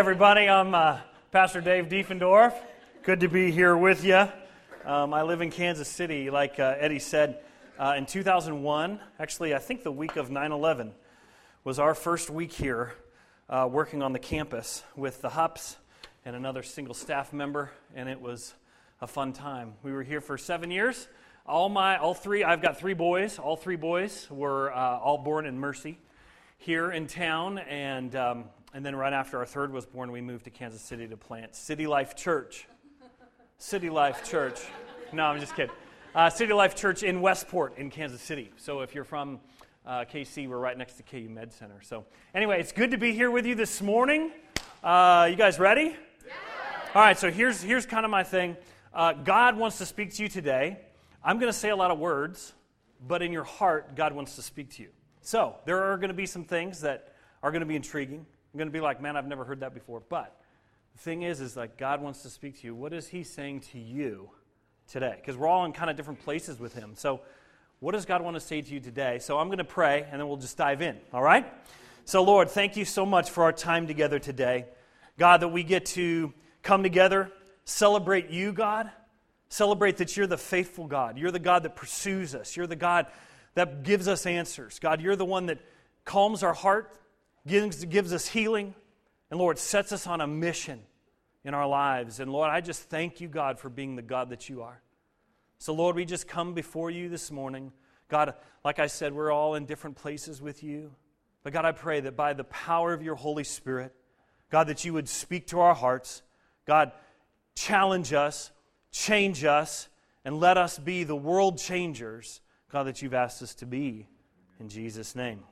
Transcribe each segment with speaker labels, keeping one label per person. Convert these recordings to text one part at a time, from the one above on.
Speaker 1: everybody. I'm uh, Pastor Dave Diefendorf. Good to be here with you. Um, I live in Kansas City, like uh, Eddie said. Uh, in 2001, actually, I think the week of 9 11 was our first week here uh, working on the campus with the Hups and another single staff member, and it was a fun time. We were here for seven years. All my, all three, I've got three boys. All three boys were uh, all born in Mercy here in town, and um, and then right after our third was born, we moved to Kansas City to plant City Life Church. City Life Church. No, I'm just kidding. Uh, City Life Church in Westport in Kansas City. So if you're from uh, KC, we're right next to KU Med Center. So anyway, it's good to be here with you this morning. Uh, you guys ready? Yeah. All right. So here's here's kind of my thing. Uh, God wants to speak to you today. I'm going to say a lot of words, but in your heart, God wants to speak to you. So there are going to be some things that are going to be intriguing. I'm going to be like, man, I've never heard that before. But the thing is, is like God wants to speak to you. What is He saying to you today? Because we're all in kind of different places with Him. So, what does God want to say to you today? So, I'm going to pray and then we'll just dive in. All right? So, Lord, thank you so much for our time together today. God, that we get to come together, celebrate you, God. Celebrate that you're the faithful God. You're the God that pursues us. You're the God that gives us answers. God, you're the one that calms our heart gives, gives us healing, and Lord, sets us on a mission in our lives. And Lord, I just thank you, God, for being the God that you are. So, Lord, we just come before you this morning. God, like I said, we're all in different places with you. But God, I pray that by the power of your Holy Spirit, God, that you would speak to our hearts. God, challenge us, change us, and let us be the world changers, God, that you've asked us to be. In Jesus' name.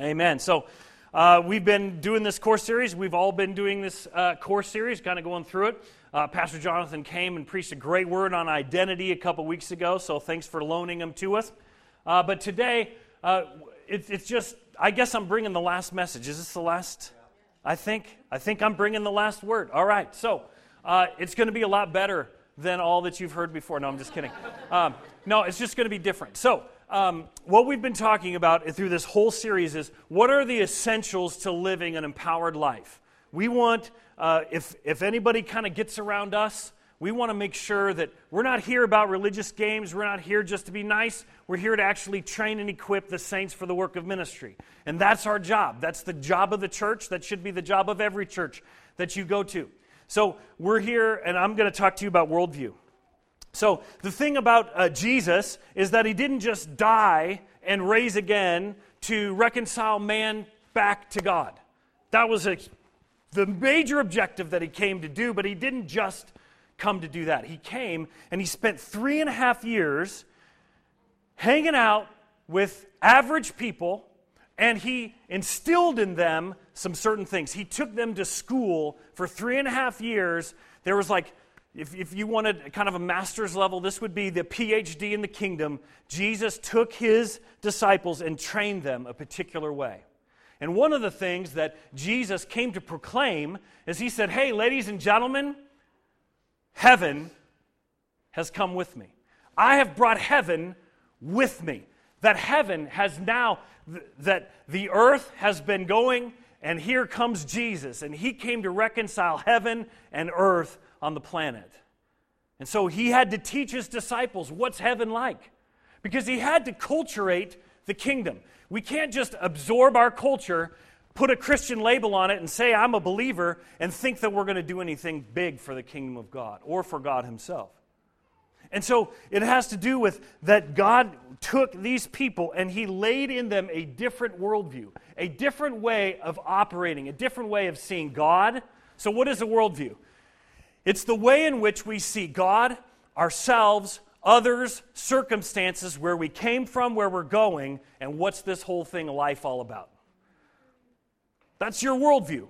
Speaker 1: Amen. So, uh, we've been doing this course series. We've all been doing this uh, course series, kind of going through it. Uh, Pastor Jonathan came and preached a great word on identity a couple weeks ago, so thanks for loaning him to us. Uh, but today, uh, it, it's just, I guess I'm bringing the last message. Is this the last? I think. I think I'm bringing the last word. All right, so uh, it's going to be a lot better than all that you've heard before. No, I'm just kidding. Um, no, it's just going to be different. So, um, what we've been talking about through this whole series is what are the essentials to living an empowered life? We want, uh, if, if anybody kind of gets around us, we want to make sure that we're not here about religious games. We're not here just to be nice. We're here to actually train and equip the saints for the work of ministry. And that's our job. That's the job of the church. That should be the job of every church that you go to. So we're here, and I'm going to talk to you about worldview. So, the thing about uh, Jesus is that he didn't just die and raise again to reconcile man back to God. That was a, the major objective that he came to do, but he didn't just come to do that. He came and he spent three and a half years hanging out with average people and he instilled in them some certain things. He took them to school for three and a half years. There was like if, if you wanted kind of a master's level, this would be the PhD in the kingdom. Jesus took his disciples and trained them a particular way. And one of the things that Jesus came to proclaim is he said, Hey, ladies and gentlemen, heaven has come with me. I have brought heaven with me. That heaven has now, that the earth has been going, and here comes Jesus. And he came to reconcile heaven and earth on the planet. And so he had to teach his disciples what's heaven like because he had to culturate the kingdom. We can't just absorb our culture, put a Christian label on it, and say, I'm a believer, and think that we're going to do anything big for the kingdom of God or for God himself. And so it has to do with that God took these people and he laid in them a different worldview, a different way of operating, a different way of seeing God. So, what is a worldview? It's the way in which we see God, ourselves, others, circumstances, where we came from, where we're going, and what's this whole thing life all about. That's your worldview.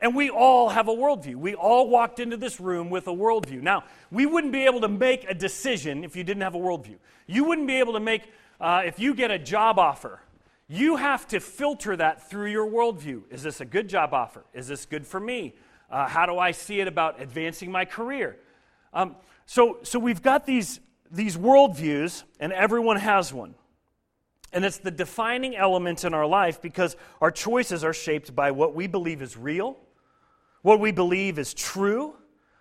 Speaker 1: And we all have a worldview. We all walked into this room with a worldview. Now, we wouldn't be able to make a decision if you didn't have a worldview. You wouldn't be able to make, uh, if you get a job offer, you have to filter that through your worldview. Is this a good job offer? Is this good for me? Uh, how do I see it about advancing my career? Um, so, so we've got these, these worldviews, and everyone has one. And it's the defining element in our life because our choices are shaped by what we believe is real, what we believe is true,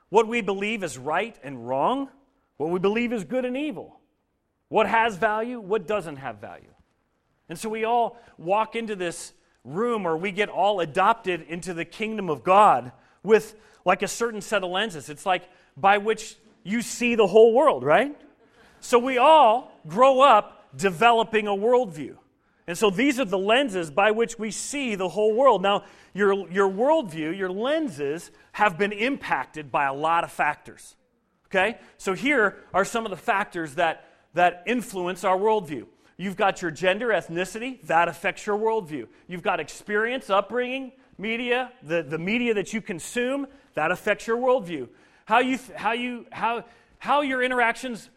Speaker 1: what we believe is right and wrong, what we believe is good and evil, what has value, what doesn't have value. And so we all walk into this room or we get all adopted into the kingdom of God with like a certain set of lenses. It's like by which you see the whole world, right? So we all grow up developing a worldview. And so these are the lenses by which we see the whole world. Now, your, your worldview, your lenses, have been impacted by a lot of factors. Okay? So here are some of the factors that, that influence our worldview. You've got your gender, ethnicity, that affects your worldview. You've got experience, upbringing, media, the, the media that you consume, that affects your worldview. How, you, how, you, how, how your interactions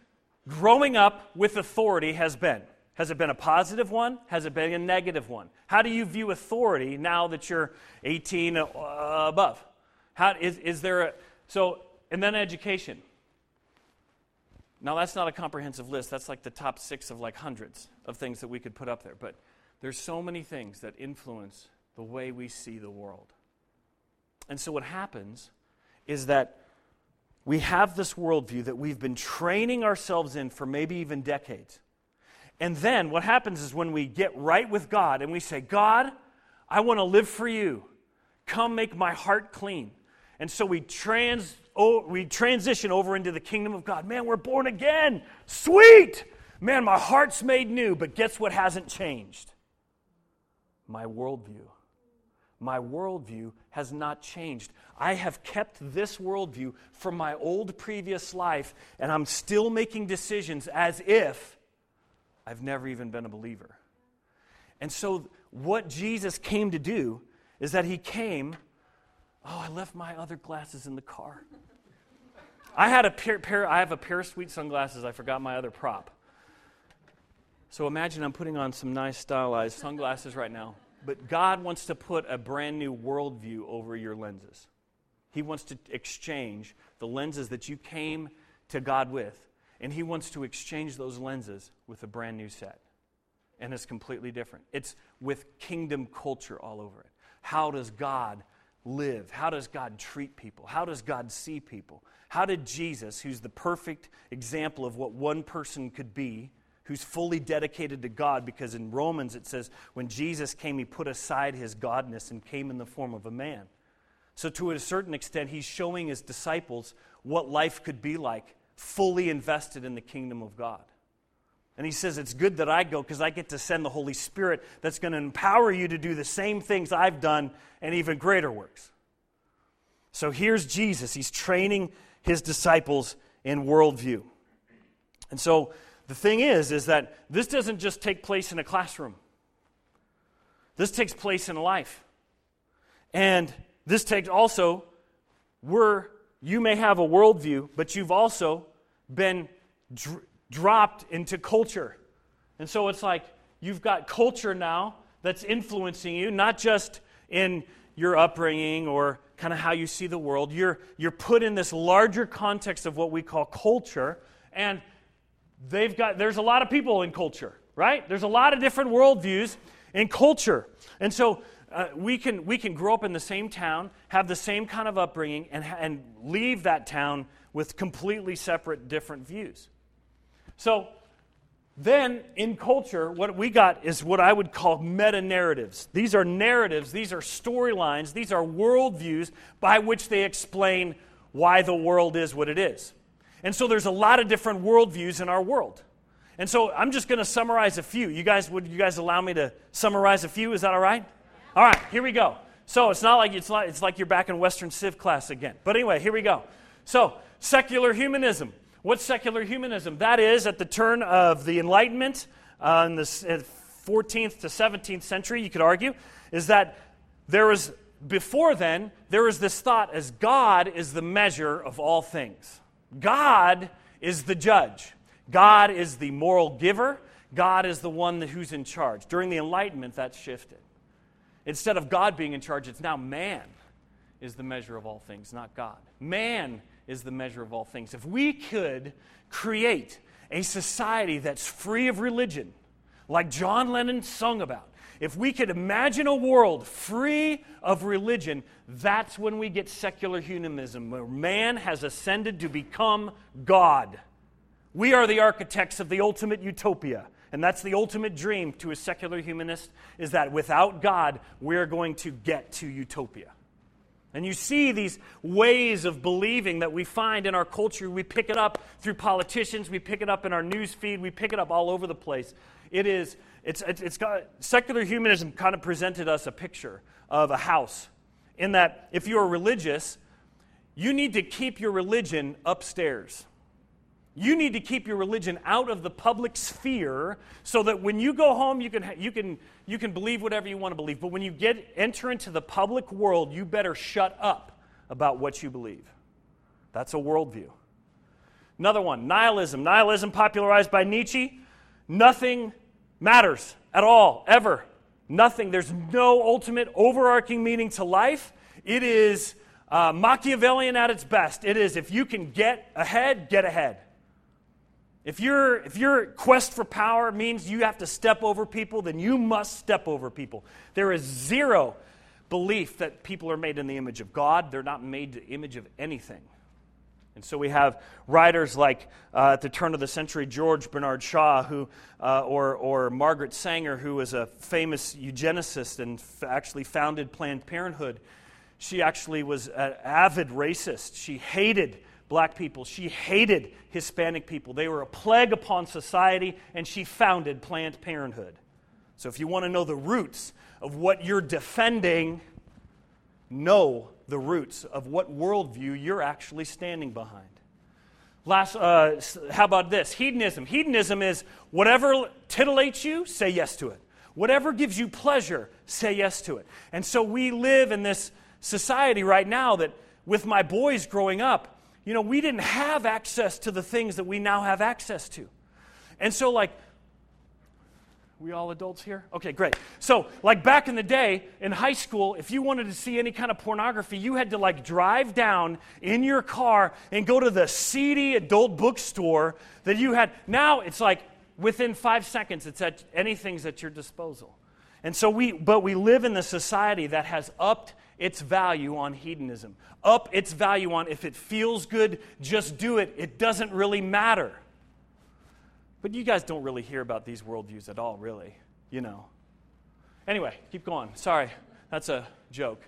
Speaker 1: growing up with authority has been. Has it been a positive one? Has it been a negative one? How do you view authority now that you're 18 uh, above? How, is, is there a, so, and then education. Now, that's not a comprehensive list. That's like the top six of like hundreds of things that we could put up there. But there's so many things that influence the way we see the world. And so, what happens is that we have this worldview that we've been training ourselves in for maybe even decades. And then what happens is when we get right with God and we say, God, I want to live for you. Come make my heart clean. And so we trans oh, we transition over into the kingdom of God. Man, we're born again. Sweet. Man, my heart's made new, but guess what hasn't changed? My worldview. My worldview has not changed. I have kept this worldview from my old previous life, and I'm still making decisions as if I've never even been a believer. And so, what Jesus came to do is that he came. Oh, I left my other glasses in the car. I had a pair, pair, I have a pair of sweet sunglasses. I forgot my other prop. So imagine I'm putting on some nice stylized sunglasses right now. But God wants to put a brand new worldview over your lenses. He wants to exchange the lenses that you came to God with and he wants to exchange those lenses with a brand new set. And it's completely different. It's with kingdom culture all over it. How does God live? How does God treat people? How does God see people? How did Jesus, who's the perfect example of what one person could be, who's fully dedicated to God, because in Romans it says, when Jesus came, he put aside his godness and came in the form of a man. So, to a certain extent, he's showing his disciples what life could be like fully invested in the kingdom of God. And he says, It's good that I go because I get to send the Holy Spirit that's going to empower you to do the same things I've done and even greater works. So here's Jesus. He's training his disciples in worldview. And so the thing is, is that this doesn't just take place in a classroom. This takes place in life. And this takes also, we're, you may have a worldview, but you've also been dr- dropped into culture. And so it's like you've got culture now that's influencing you, not just in your upbringing or kind of how you see the world. You're, you're put in this larger context of what we call culture. And they've got, there's a lot of people in culture, right? There's a lot of different worldviews in culture. And so uh, we, can, we can grow up in the same town, have the same kind of upbringing, and, and leave that town with completely separate, different views. So, then in culture, what we got is what I would call meta narratives. These are narratives, these are storylines, these are worldviews by which they explain why the world is what it is. And so there's a lot of different worldviews in our world. And so I'm just going to summarize a few. You guys, would you guys allow me to summarize a few? Is that all right? All right, here we go. So it's not like it's, not, it's like you're back in Western Civ class again. But anyway, here we go. So secular humanism. What's secular humanism? That is, at the turn of the Enlightenment uh, in the 14th to 17th century, you could argue, is that there was, before then, there was this thought as God is the measure of all things. God is the judge. God is the moral giver. God is the one who's in charge. During the Enlightenment, that shifted. Instead of God being in charge, it's now man is the measure of all things, not God. Man is the measure of all things. If we could create a society that's free of religion, like John Lennon sung about, if we could imagine a world free of religion, that's when we get secular humanism, where man has ascended to become God. We are the architects of the ultimate utopia. And that's the ultimate dream to a secular humanist is that without God, we're going to get to utopia. And you see these ways of believing that we find in our culture. We pick it up through politicians, we pick it up in our news feed, we pick it up all over the place. It is, it's, it's, it's got, secular humanism kind of presented us a picture of a house, in that if you're religious, you need to keep your religion upstairs. You need to keep your religion out of the public sphere so that when you go home, you can, you can, you can believe whatever you want to believe. But when you get, enter into the public world, you better shut up about what you believe. That's a worldview. Another one nihilism. Nihilism, popularized by Nietzsche. Nothing matters at all, ever. Nothing. There's no ultimate overarching meaning to life. It is uh, Machiavellian at its best. It is if you can get ahead, get ahead. If, your if your quest for power means you have to step over people, then you must step over people. There is zero belief that people are made in the image of God. They're not made the image of anything. And so we have writers like, uh, at the turn of the century, George Bernard Shaw, who, uh, or, or Margaret Sanger, who was a famous eugenicist and f- actually founded Planned Parenthood. She actually was an avid racist. She hated black people. She hated Hispanic people. They were a plague upon society, and she founded Planned Parenthood. So if you want to know the roots of what you're defending, know the roots of what worldview you're actually standing behind. Last, uh, how about this? Hedonism. Hedonism is whatever titillates you, say yes to it. Whatever gives you pleasure, say yes to it. And so we live in this society right now that, with my boys growing up, you know, we didn't have access to the things that we now have access to. And so, like, we all adults here? Okay, great. So, like back in the day in high school, if you wanted to see any kind of pornography, you had to like drive down in your car and go to the seedy adult bookstore that you had. Now it's like within five seconds, it's at anything's at your disposal. And so we, but we live in the society that has upped its value on hedonism, up its value on if it feels good, just do it. It doesn't really matter. But you guys don't really hear about these worldviews at all, really, you know. Anyway, keep going. Sorry, that's a joke.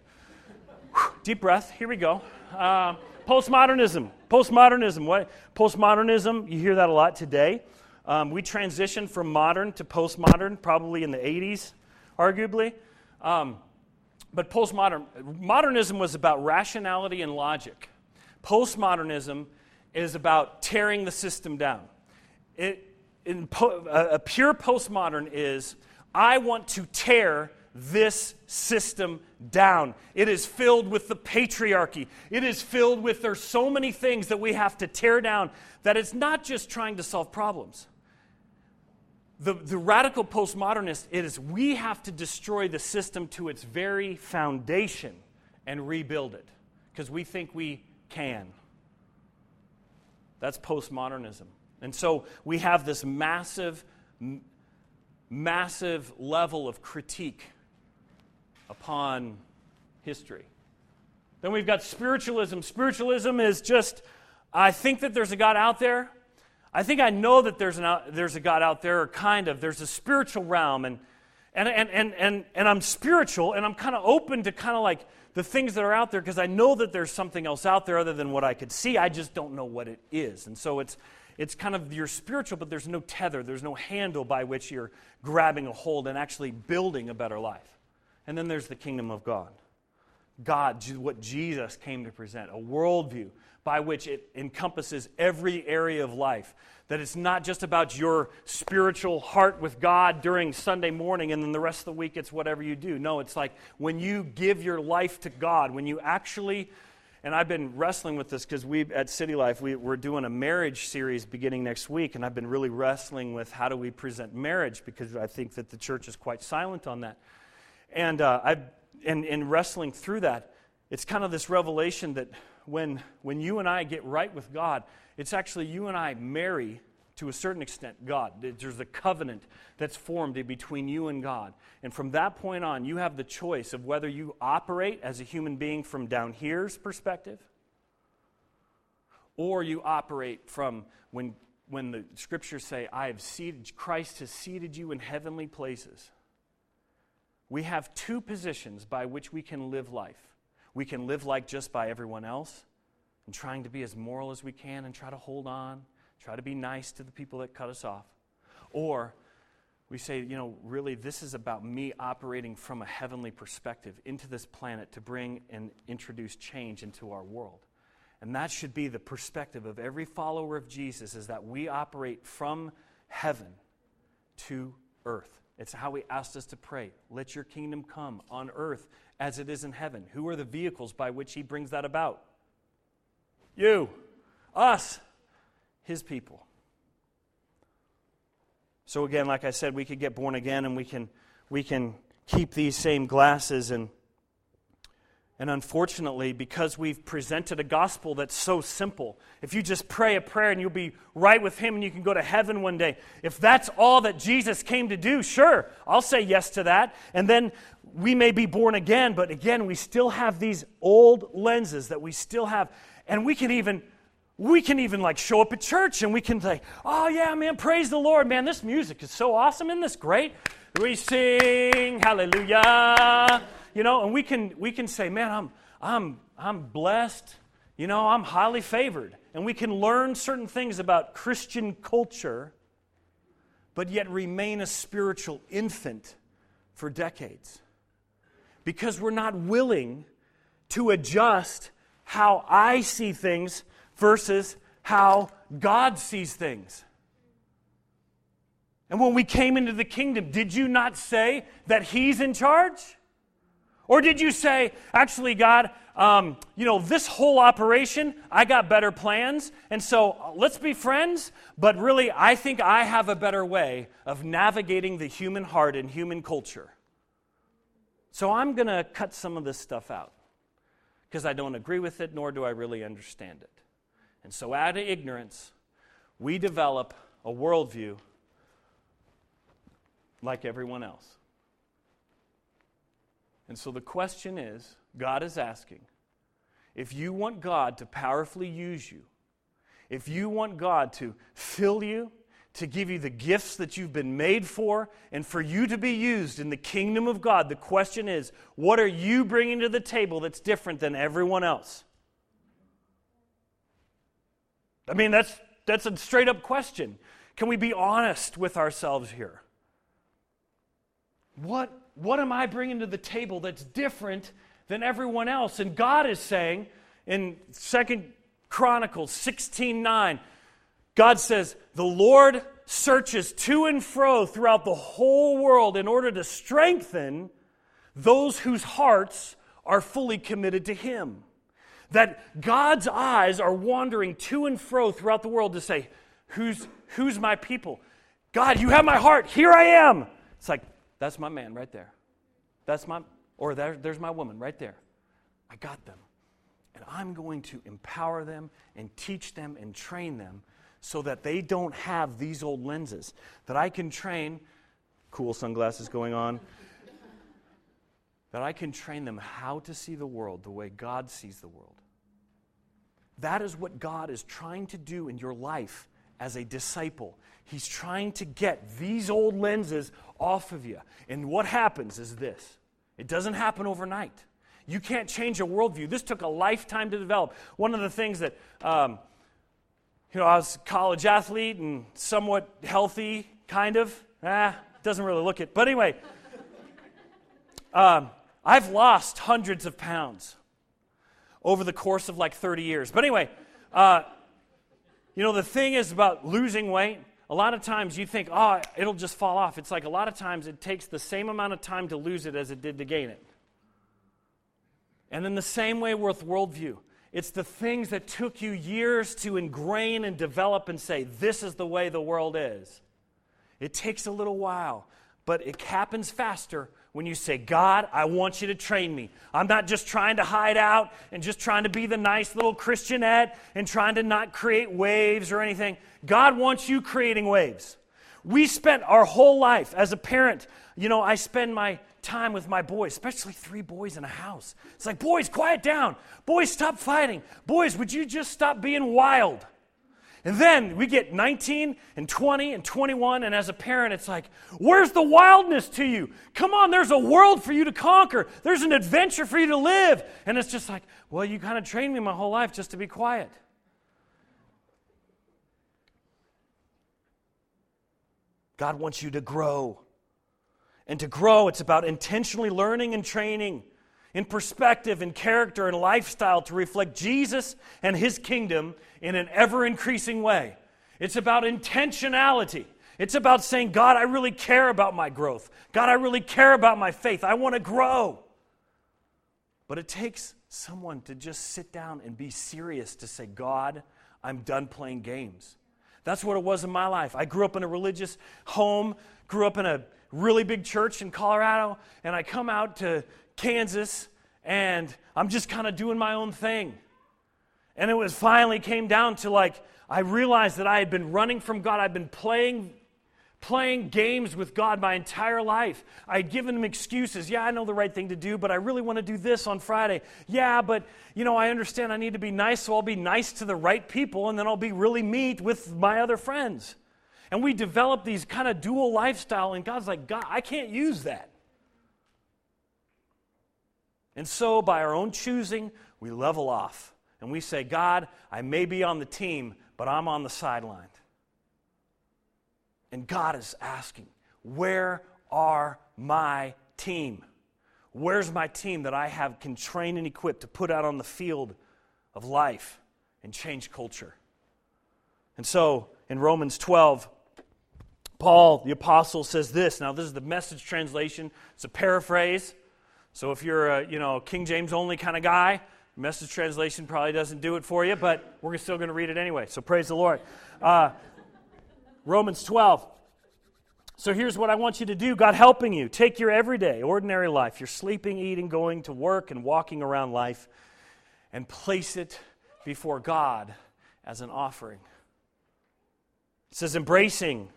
Speaker 1: Deep breath. Here we go. Uh, postmodernism. Postmodernism. What? Postmodernism. You hear that a lot today. Um, we transitioned from modern to postmodern probably in the 80s, arguably. Um, but postmodern modernism was about rationality and logic. Postmodernism is about tearing the system down. It, in po- a, pure postmodern is I want to tear this system down. It is filled with the patriarchy. It is filled with there's so many things that we have to tear down that it's not just trying to solve problems. The, the radical postmodernist is we have to destroy the system to its very foundation and rebuild it because we think we can. That's postmodernism. And so we have this massive, m- massive level of critique upon history. Then we've got spiritualism. Spiritualism is just, I think that there's a God out there. I think I know that there's, an, there's a God out there, or kind of. There's a spiritual realm, and, and, and, and, and, and I'm spiritual, and I'm kind of open to kind of like the things that are out there because I know that there's something else out there other than what I could see. I just don't know what it is. And so it's, it's kind of you're spiritual, but there's no tether, there's no handle by which you're grabbing a hold and actually building a better life. And then there's the kingdom of God. God, what Jesus came to present, a worldview by which it encompasses every area of life. That it's not just about your spiritual heart with God during Sunday morning and then the rest of the week it's whatever you do. No, it's like when you give your life to God, when you actually and I've been wrestling with this because we at City Life we, we're doing a marriage series beginning next week, and I've been really wrestling with how do we present marriage because I think that the church is quite silent on that. And uh, I've and in wrestling through that, it's kind of this revelation that when when you and I get right with God, it's actually you and I marry to a certain extent, God. There's a covenant that's formed between you and God. And from that point on, you have the choice of whether you operate as a human being from down here's perspective or you operate from when, when the scriptures say, I have seated, Christ has seated you in heavenly places. We have two positions by which we can live life. We can live like just by everyone else and trying to be as moral as we can and try to hold on, try to be nice to the people that cut us off. Or we say, you know, really, this is about me operating from a heavenly perspective into this planet to bring and introduce change into our world. And that should be the perspective of every follower of Jesus is that we operate from heaven to earth. It's how he asked us to pray. Let your kingdom come on earth as it is in heaven. Who are the vehicles by which he brings that about? You, us, his people. So again, like I said, we could get born again and we can we can keep these same glasses and and unfortunately, because we've presented a gospel that's so simple, if you just pray a prayer and you'll be right with Him and you can go to heaven one day, if that's all that Jesus came to do, sure, I'll say yes to that. And then we may be born again, but again, we still have these old lenses that we still have. And we can even we can even like show up at church and we can say, oh yeah, man, praise the Lord, man, this music is so awesome. Isn't this great? We sing hallelujah you know, and we can, we can say, man, I'm, I'm, I'm blessed. You know, I'm highly favored. And we can learn certain things about Christian culture, but yet remain a spiritual infant for decades. Because we're not willing to adjust how I see things versus how God sees things. And when we came into the kingdom, did you not say that He's in charge? Or did you say, actually, God, um, you know, this whole operation, I got better plans, and so uh, let's be friends, but really, I think I have a better way of navigating the human heart and human culture. So I'm going to cut some of this stuff out because I don't agree with it, nor do I really understand it. And so, out of ignorance, we develop a worldview like everyone else. And so the question is God is asking if you want God to powerfully use you, if you want God to fill you, to give you the gifts that you've been made for, and for you to be used in the kingdom of God, the question is what are you bringing to the table that's different than everyone else? I mean, that's, that's a straight up question. Can we be honest with ourselves here? What what am I bringing to the table that's different than everyone else? And God is saying in Second Chronicles 16 9, God says, The Lord searches to and fro throughout the whole world in order to strengthen those whose hearts are fully committed to Him. That God's eyes are wandering to and fro throughout the world to say, Who's, who's my people? God, you have my heart. Here I am. It's like, that's my man right there. That's my, or there, there's my woman right there. I got them. And I'm going to empower them and teach them and train them so that they don't have these old lenses. That I can train, cool sunglasses going on, that I can train them how to see the world the way God sees the world. That is what God is trying to do in your life as a disciple. He's trying to get these old lenses off of you. And what happens is this it doesn't happen overnight. You can't change a worldview. This took a lifetime to develop. One of the things that, um, you know, I was a college athlete and somewhat healthy, kind of. Ah, doesn't really look it. But anyway, um, I've lost hundreds of pounds over the course of like 30 years. But anyway, uh, you know, the thing is about losing weight. A lot of times you think, oh, it'll just fall off. It's like a lot of times it takes the same amount of time to lose it as it did to gain it. And in the same way with worldview, it's the things that took you years to ingrain and develop and say, this is the way the world is. It takes a little while, but it happens faster when you say, God, I want you to train me. I'm not just trying to hide out and just trying to be the nice little Christianette and trying to not create waves or anything. God wants you creating waves. We spent our whole life as a parent, you know, I spend my time with my boys, especially three boys in a house. It's like, boys, quiet down. Boys, stop fighting. Boys, would you just stop being wild? And then we get 19 and 20 and 21, and as a parent, it's like, where's the wildness to you? Come on, there's a world for you to conquer, there's an adventure for you to live. And it's just like, well, you kind of trained me my whole life just to be quiet. God wants you to grow. And to grow, it's about intentionally learning and training in perspective and character and lifestyle to reflect Jesus and his kingdom in an ever increasing way. It's about intentionality. It's about saying, God, I really care about my growth. God, I really care about my faith. I want to grow. But it takes someone to just sit down and be serious to say, God, I'm done playing games. That's what it was in my life. I grew up in a religious home, grew up in a really big church in Colorado, and I come out to Kansas, and I'm just kind of doing my own thing. And it was finally came down to like, I realized that I had been running from God. I'd been playing, playing games with God my entire life. I had given him excuses. Yeah, I know the right thing to do, but I really want to do this on Friday. Yeah, but you know, I understand I need to be nice, so I'll be nice to the right people, and then I'll be really meet with my other friends. And we develop these kind of dual lifestyle, and God's like, God, I can't use that. And so, by our own choosing, we level off and we say, God, I may be on the team, but I'm on the sideline. And God is asking, Where are my team? Where's my team that I have can train and equip to put out on the field of life and change culture? And so in Romans 12, Paul, the apostle, says this. Now, this is the message translation, it's a paraphrase. So if you're a you know King James only kind of guy, message translation probably doesn't do it for you, but we're still going to read it anyway. So praise the Lord. Uh, Romans 12. So here's what I want you to do God helping you. Take your everyday, ordinary life, your sleeping, eating, going to work, and walking around life, and place it before God as an offering. It says embracing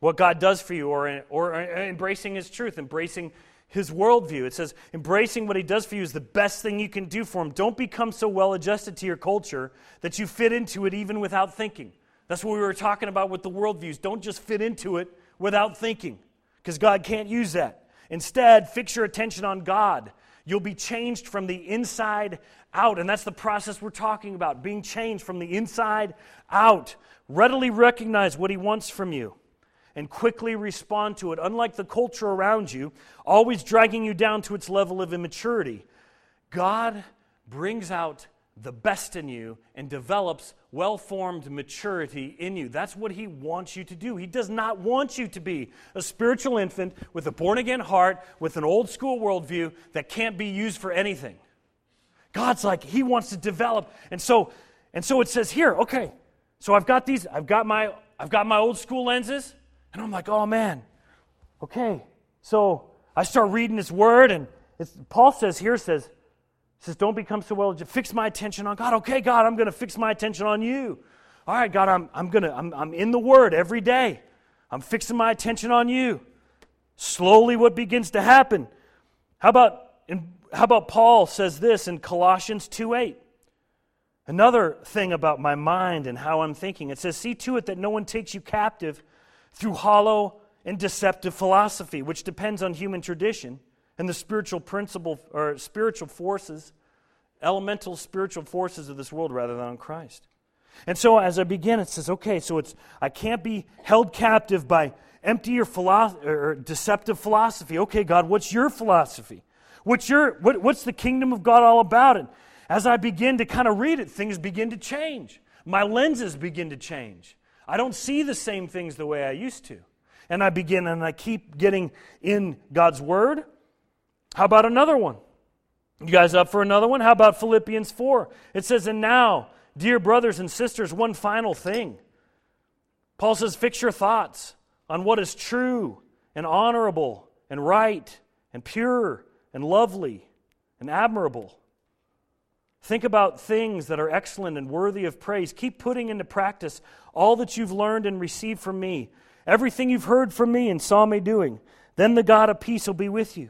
Speaker 1: what God does for you, or, or embracing His truth, embracing his worldview. It says, embracing what he does for you is the best thing you can do for him. Don't become so well adjusted to your culture that you fit into it even without thinking. That's what we were talking about with the worldviews. Don't just fit into it without thinking, because God can't use that. Instead, fix your attention on God. You'll be changed from the inside out. And that's the process we're talking about being changed from the inside out. Readily recognize what he wants from you and quickly respond to it, unlike the culture around you, always dragging you down to its level of immaturity. God brings out the best in you and develops well formed maturity in you. That's what He wants you to do. He does not want you to be a spiritual infant with a born again heart, with an old school worldview that can't be used for anything. God's like, He wants to develop. And so, and so it says here, okay, so I've got these, I've got my, I've got my old school lenses. And I'm like, oh man, okay. So I start reading this word, and Paul says here, says, says, don't become so well, fix my attention on God. Okay, God, I'm going to fix my attention on you. All right, God, I'm, I'm, gonna, I'm, I'm in the Word every day. I'm fixing my attention on you. Slowly, what begins to happen? How about, in, how about Paul says this in Colossians 2 8? Another thing about my mind and how I'm thinking. It says, See to it that no one takes you captive through hollow and deceptive philosophy, which depends on human tradition and the spiritual principle or spiritual forces, elemental spiritual forces of this world rather than on Christ. And so as I begin, it says, okay, so it's I can't be held captive by empty or, philosophy, or deceptive philosophy. Okay, God, what's your philosophy? What's your what, what's the kingdom of God all about? And as I begin to kind of read it, things begin to change. My lenses begin to change. I don't see the same things the way I used to. And I begin and I keep getting in God's Word. How about another one? You guys up for another one? How about Philippians 4? It says, And now, dear brothers and sisters, one final thing. Paul says, Fix your thoughts on what is true and honorable and right and pure and lovely and admirable. Think about things that are excellent and worthy of praise. Keep putting into practice all that you've learned and received from me, everything you've heard from me and saw me doing. Then the God of peace will be with you.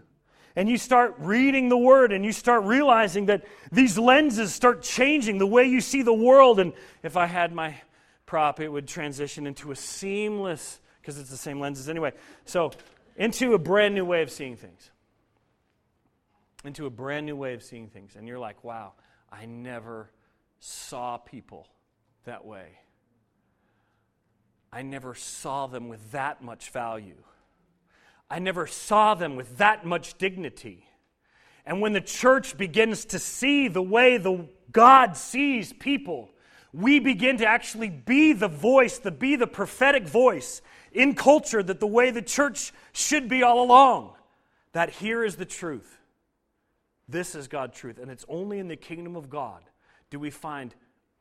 Speaker 1: And you start reading the word and you start realizing that these lenses start changing the way you see the world. And if I had my prop, it would transition into a seamless, because it's the same lenses anyway. So, into a brand new way of seeing things. Into a brand new way of seeing things. And you're like, wow, I never saw people that way. I never saw them with that much value. I never saw them with that much dignity. And when the church begins to see the way the God sees people, we begin to actually be the voice, to be the prophetic voice in culture that the way the church should be all along. That here is the truth. This is God's truth. And it's only in the kingdom of God do we find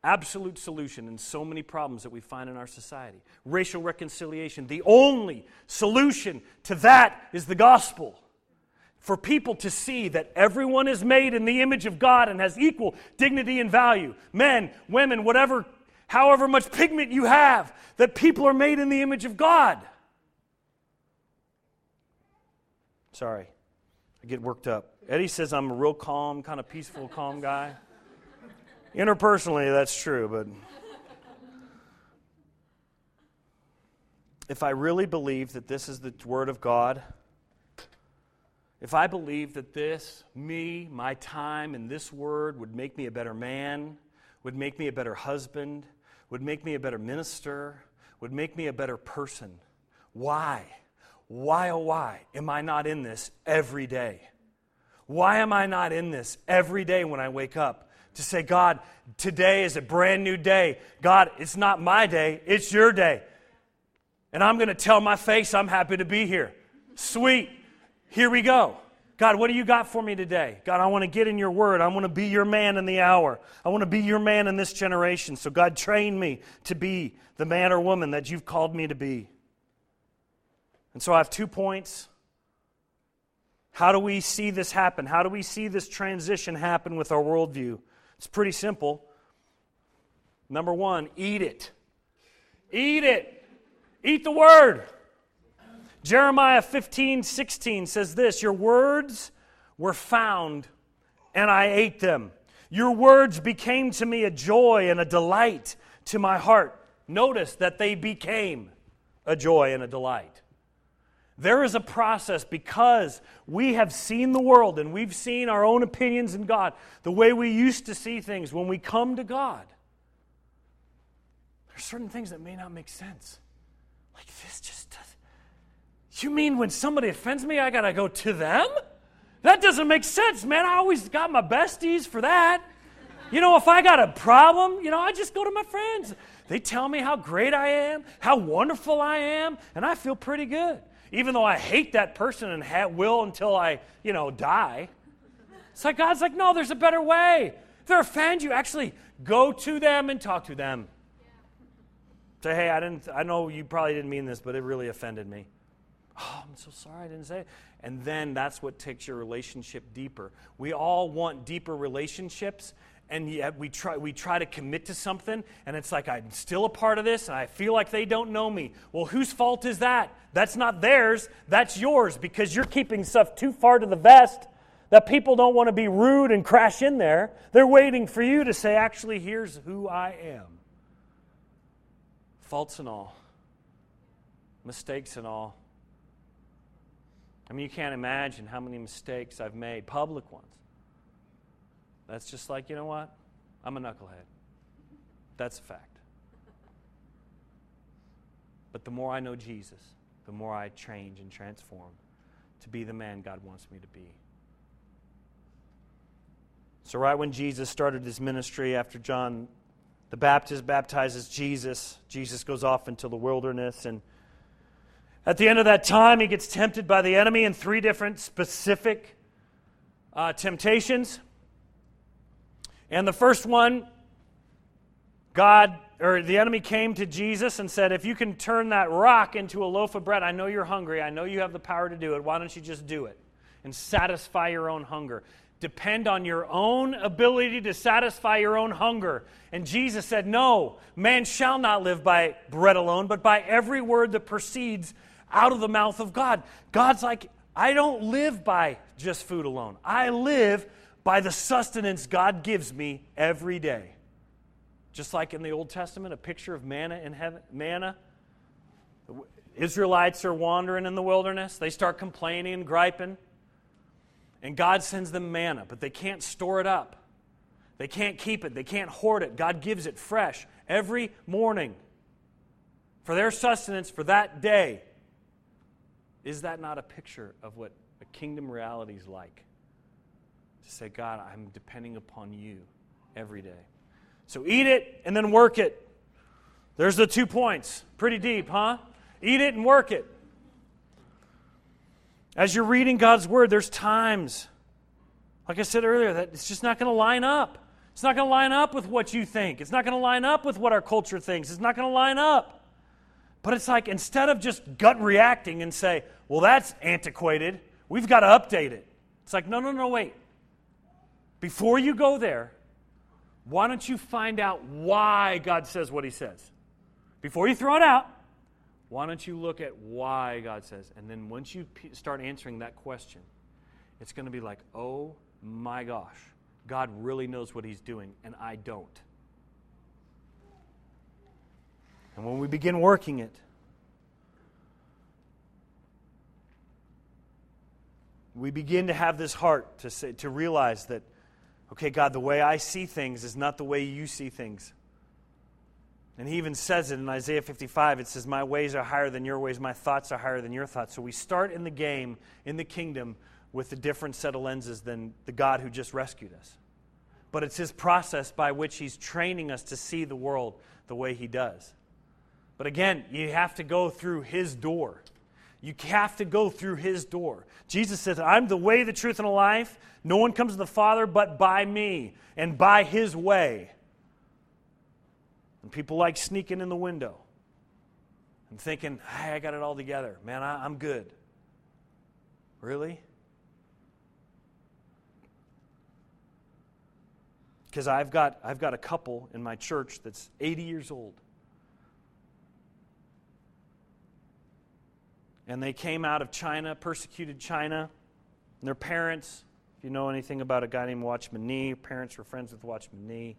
Speaker 1: absolute solution in so many problems that we find in our society. Racial reconciliation, the only solution to that is the gospel. For people to see that everyone is made in the image of God and has equal dignity and value. Men, women, whatever, however much pigment you have, that people are made in the image of God. Sorry, I get worked up. Eddie says I'm a real calm, kind of peaceful, calm guy. Interpersonally, that's true, but if I really believe that this is the Word of God, if I believe that this, me, my time, and this Word would make me a better man, would make me a better husband, would make me a better minister, would make me a better person, why? Why, oh, why am I not in this every day? Why am I not in this every day when I wake up? to say, God, today is a brand new day. God, it's not my day, it's your day. And I'm going to tell my face I'm happy to be here. Sweet. Here we go. God, what do you got for me today? God, I want to get in your word. I want to be your man in the hour. I want to be your man in this generation. So, God, train me to be the man or woman that you've called me to be. And so, I have two points. How do we see this happen? How do we see this transition happen with our worldview? It's pretty simple. Number one, eat it. Eat it. Eat the word. Jeremiah 15, 16 says this Your words were found, and I ate them. Your words became to me a joy and a delight to my heart. Notice that they became a joy and a delight. There is a process because we have seen the world and we've seen our own opinions in God, the way we used to see things when we come to God. There's certain things that may not make sense. Like this just does. You mean when somebody offends me, I got to go to them? That doesn't make sense, man. I always got my besties for that. You know, if I got a problem, you know, I just go to my friends. They tell me how great I am, how wonderful I am, and I feel pretty good even though I hate that person and ha- will until I, you know, die. It's like God's like, no, there's a better way. If they're offend you, actually go to them and talk to them. Say, hey, I didn't. I know you probably didn't mean this, but it really offended me. Oh, I'm so sorry I didn't say it. And then that's what takes your relationship deeper. We all want deeper relationships, and yet we try, we try to commit to something, and it's like I'm still a part of this, and I feel like they don't know me. Well, whose fault is that? That's not theirs, that's yours, because you're keeping stuff too far to the vest that people don't want to be rude and crash in there. They're waiting for you to say, actually, here's who I am. Faults and all, mistakes and all. I mean, you can't imagine how many mistakes I've made, public ones that's just like, you know what? I'm a knucklehead. That's a fact. But the more I know Jesus, the more I change and transform to be the man God wants me to be. So, right when Jesus started his ministry after John the Baptist baptizes Jesus, Jesus goes off into the wilderness. And at the end of that time, he gets tempted by the enemy in three different specific uh, temptations. And the first one, God or the enemy came to Jesus and said, If you can turn that rock into a loaf of bread, I know you're hungry. I know you have the power to do it. Why don't you just do it? and satisfy your own hunger. Depend on your own ability to satisfy your own hunger. And Jesus said, No, man shall not live by bread alone, but by every word that proceeds out of the mouth of God. God's like, I don't live by just food alone. I live by the sustenance God gives me every day. Just like in the Old Testament, a picture of manna in heaven, manna. The Israelites are wandering in the wilderness. They start complaining and griping. And God sends them manna, but they can't store it up. They can't keep it. They can't hoard it. God gives it fresh every morning for their sustenance for that day. Is that not a picture of what a kingdom reality is like? To say, God, I'm depending upon you every day. So eat it and then work it. There's the two points. Pretty deep, huh? Eat it and work it. As you're reading God's word, there's times, like I said earlier, that it's just not going to line up. It's not going to line up with what you think. It's not going to line up with what our culture thinks. It's not going to line up. But it's like instead of just gut reacting and say, well, that's antiquated, we've got to update it. It's like, no, no, no, wait. Before you go there, why don't you find out why God says what he says? Before you throw it out, why don't you look at why God says? And then once you p- start answering that question, it's going to be like, oh my gosh, God really knows what he's doing, and I don't. And when we begin working it, we begin to have this heart to, say, to realize that, okay, God, the way I see things is not the way you see things. And he even says it in Isaiah 55. It says, My ways are higher than your ways, my thoughts are higher than your thoughts. So we start in the game, in the kingdom, with a different set of lenses than the God who just rescued us. But it's his process by which he's training us to see the world the way he does. But again, you have to go through his door. You have to go through his door. Jesus says, I'm the way, the truth, and the life. No one comes to the Father but by me and by his way. And people like sneaking in the window and thinking, hey, I got it all together. Man, I, I'm good. Really? Because I've got, I've got a couple in my church that's 80 years old. And they came out of China, persecuted China. And their parents, if you know anything about a guy named Watchman Nee, parents were friends with Watchman Nee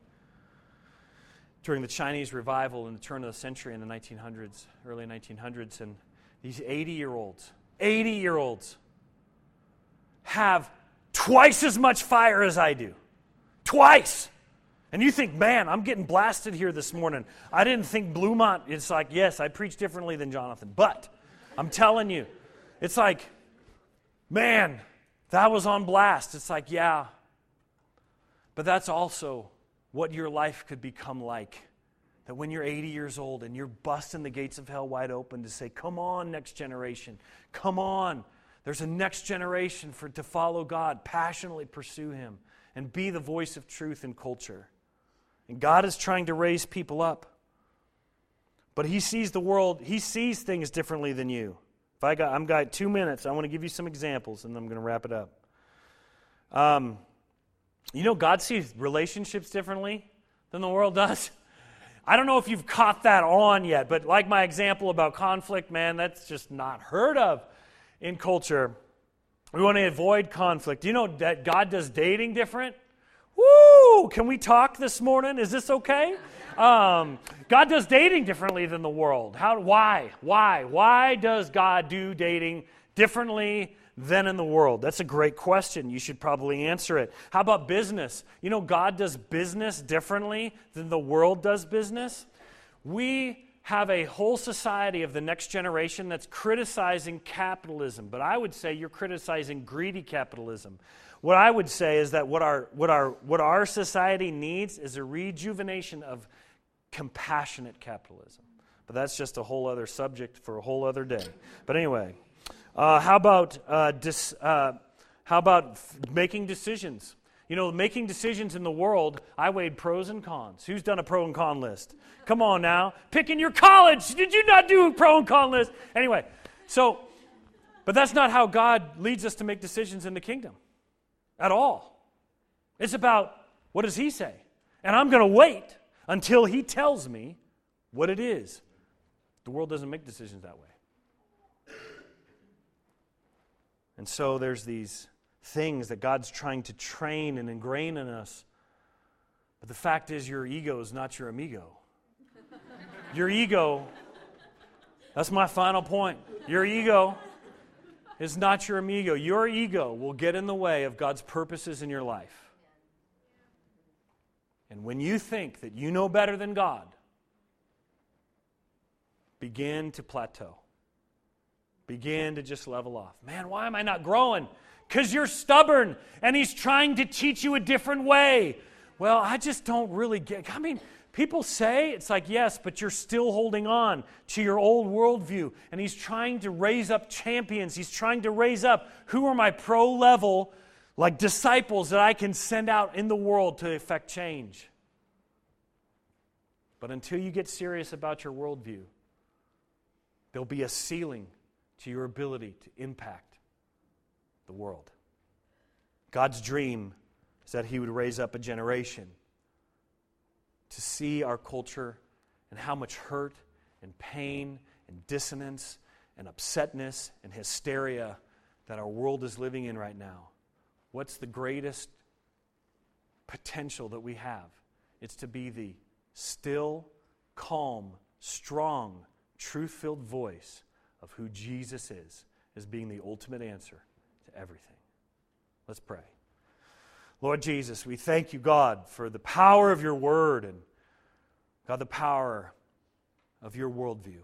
Speaker 1: during the Chinese revival in the turn of the century in the 1900s, early 1900s. And these 80 year olds, 80 year olds, have twice as much fire as I do. Twice. And you think, man, I'm getting blasted here this morning. I didn't think Bluemont, it's like, yes, I preach differently than Jonathan. But I'm telling you, it's like, man, that was on blast. It's like, yeah. But that's also what your life could become like. That when you're 80 years old and you're busting the gates of hell wide open to say, Come on, next generation, come on. There's a next generation for to follow God, passionately pursue Him, and be the voice of truth in culture. And God is trying to raise people up. But He sees the world, He sees things differently than you. If I got, I'm got two minutes, I want to give you some examples, and I'm going to wrap it up. Um, you know, God sees relationships differently than the world does. I don't know if you've caught that on yet, but like my example about conflict, man, that's just not heard of in culture. We want to avoid conflict. Do you know that God does dating different? Woo! Can we talk this morning? Is this okay? Um, God does dating differently than the world. How? Why? Why? Why does God do dating differently than in the world? That's a great question. You should probably answer it. How about business? You know, God does business differently than the world does business. We have a whole society of the next generation that's criticizing capitalism, but I would say you're criticizing greedy capitalism. What I would say is that what our, what our, what our society needs is a rejuvenation of compassionate capitalism. But that's just a whole other subject for a whole other day. But anyway. Uh, how about uh, dis, uh, how about f- making decisions? You know, making decisions in the world, I weighed pros and cons. Who's done a pro and con list? Come on now. Picking your college. Did you not do a pro and con list? Anyway, so But that's not how God leads us to make decisions in the kingdom at all. It's about what does He say? And I'm going to wait until He tells me what it is. The world doesn't make decisions that way. And so there's these things that God's trying to train and ingrain in us. But the fact is, your ego is not your amigo. Your ego, that's my final point. Your ego is not your amigo. Your ego will get in the way of God's purposes in your life. And when you think that you know better than God, begin to plateau. Begin to just level off. Man, why am I not growing? Because you're stubborn and He's trying to teach you a different way. Well, I just don't really get. I mean, people say it's like, yes, but you're still holding on to your old worldview. And He's trying to raise up champions. He's trying to raise up who are my pro level, like disciples that I can send out in the world to effect change. But until you get serious about your worldview, there'll be a ceiling to your ability to impact the world. God's dream is that He would raise up a generation to see our culture and how much hurt and pain and dissonance and upsetness and hysteria that our world is living in right now. What's the greatest potential that we have? It's to be the still, calm, strong, truth filled voice of who Jesus is as being the ultimate answer to everything. Let's pray. Lord Jesus, we thank you, God, for the power of your word and, God, the power of your worldview.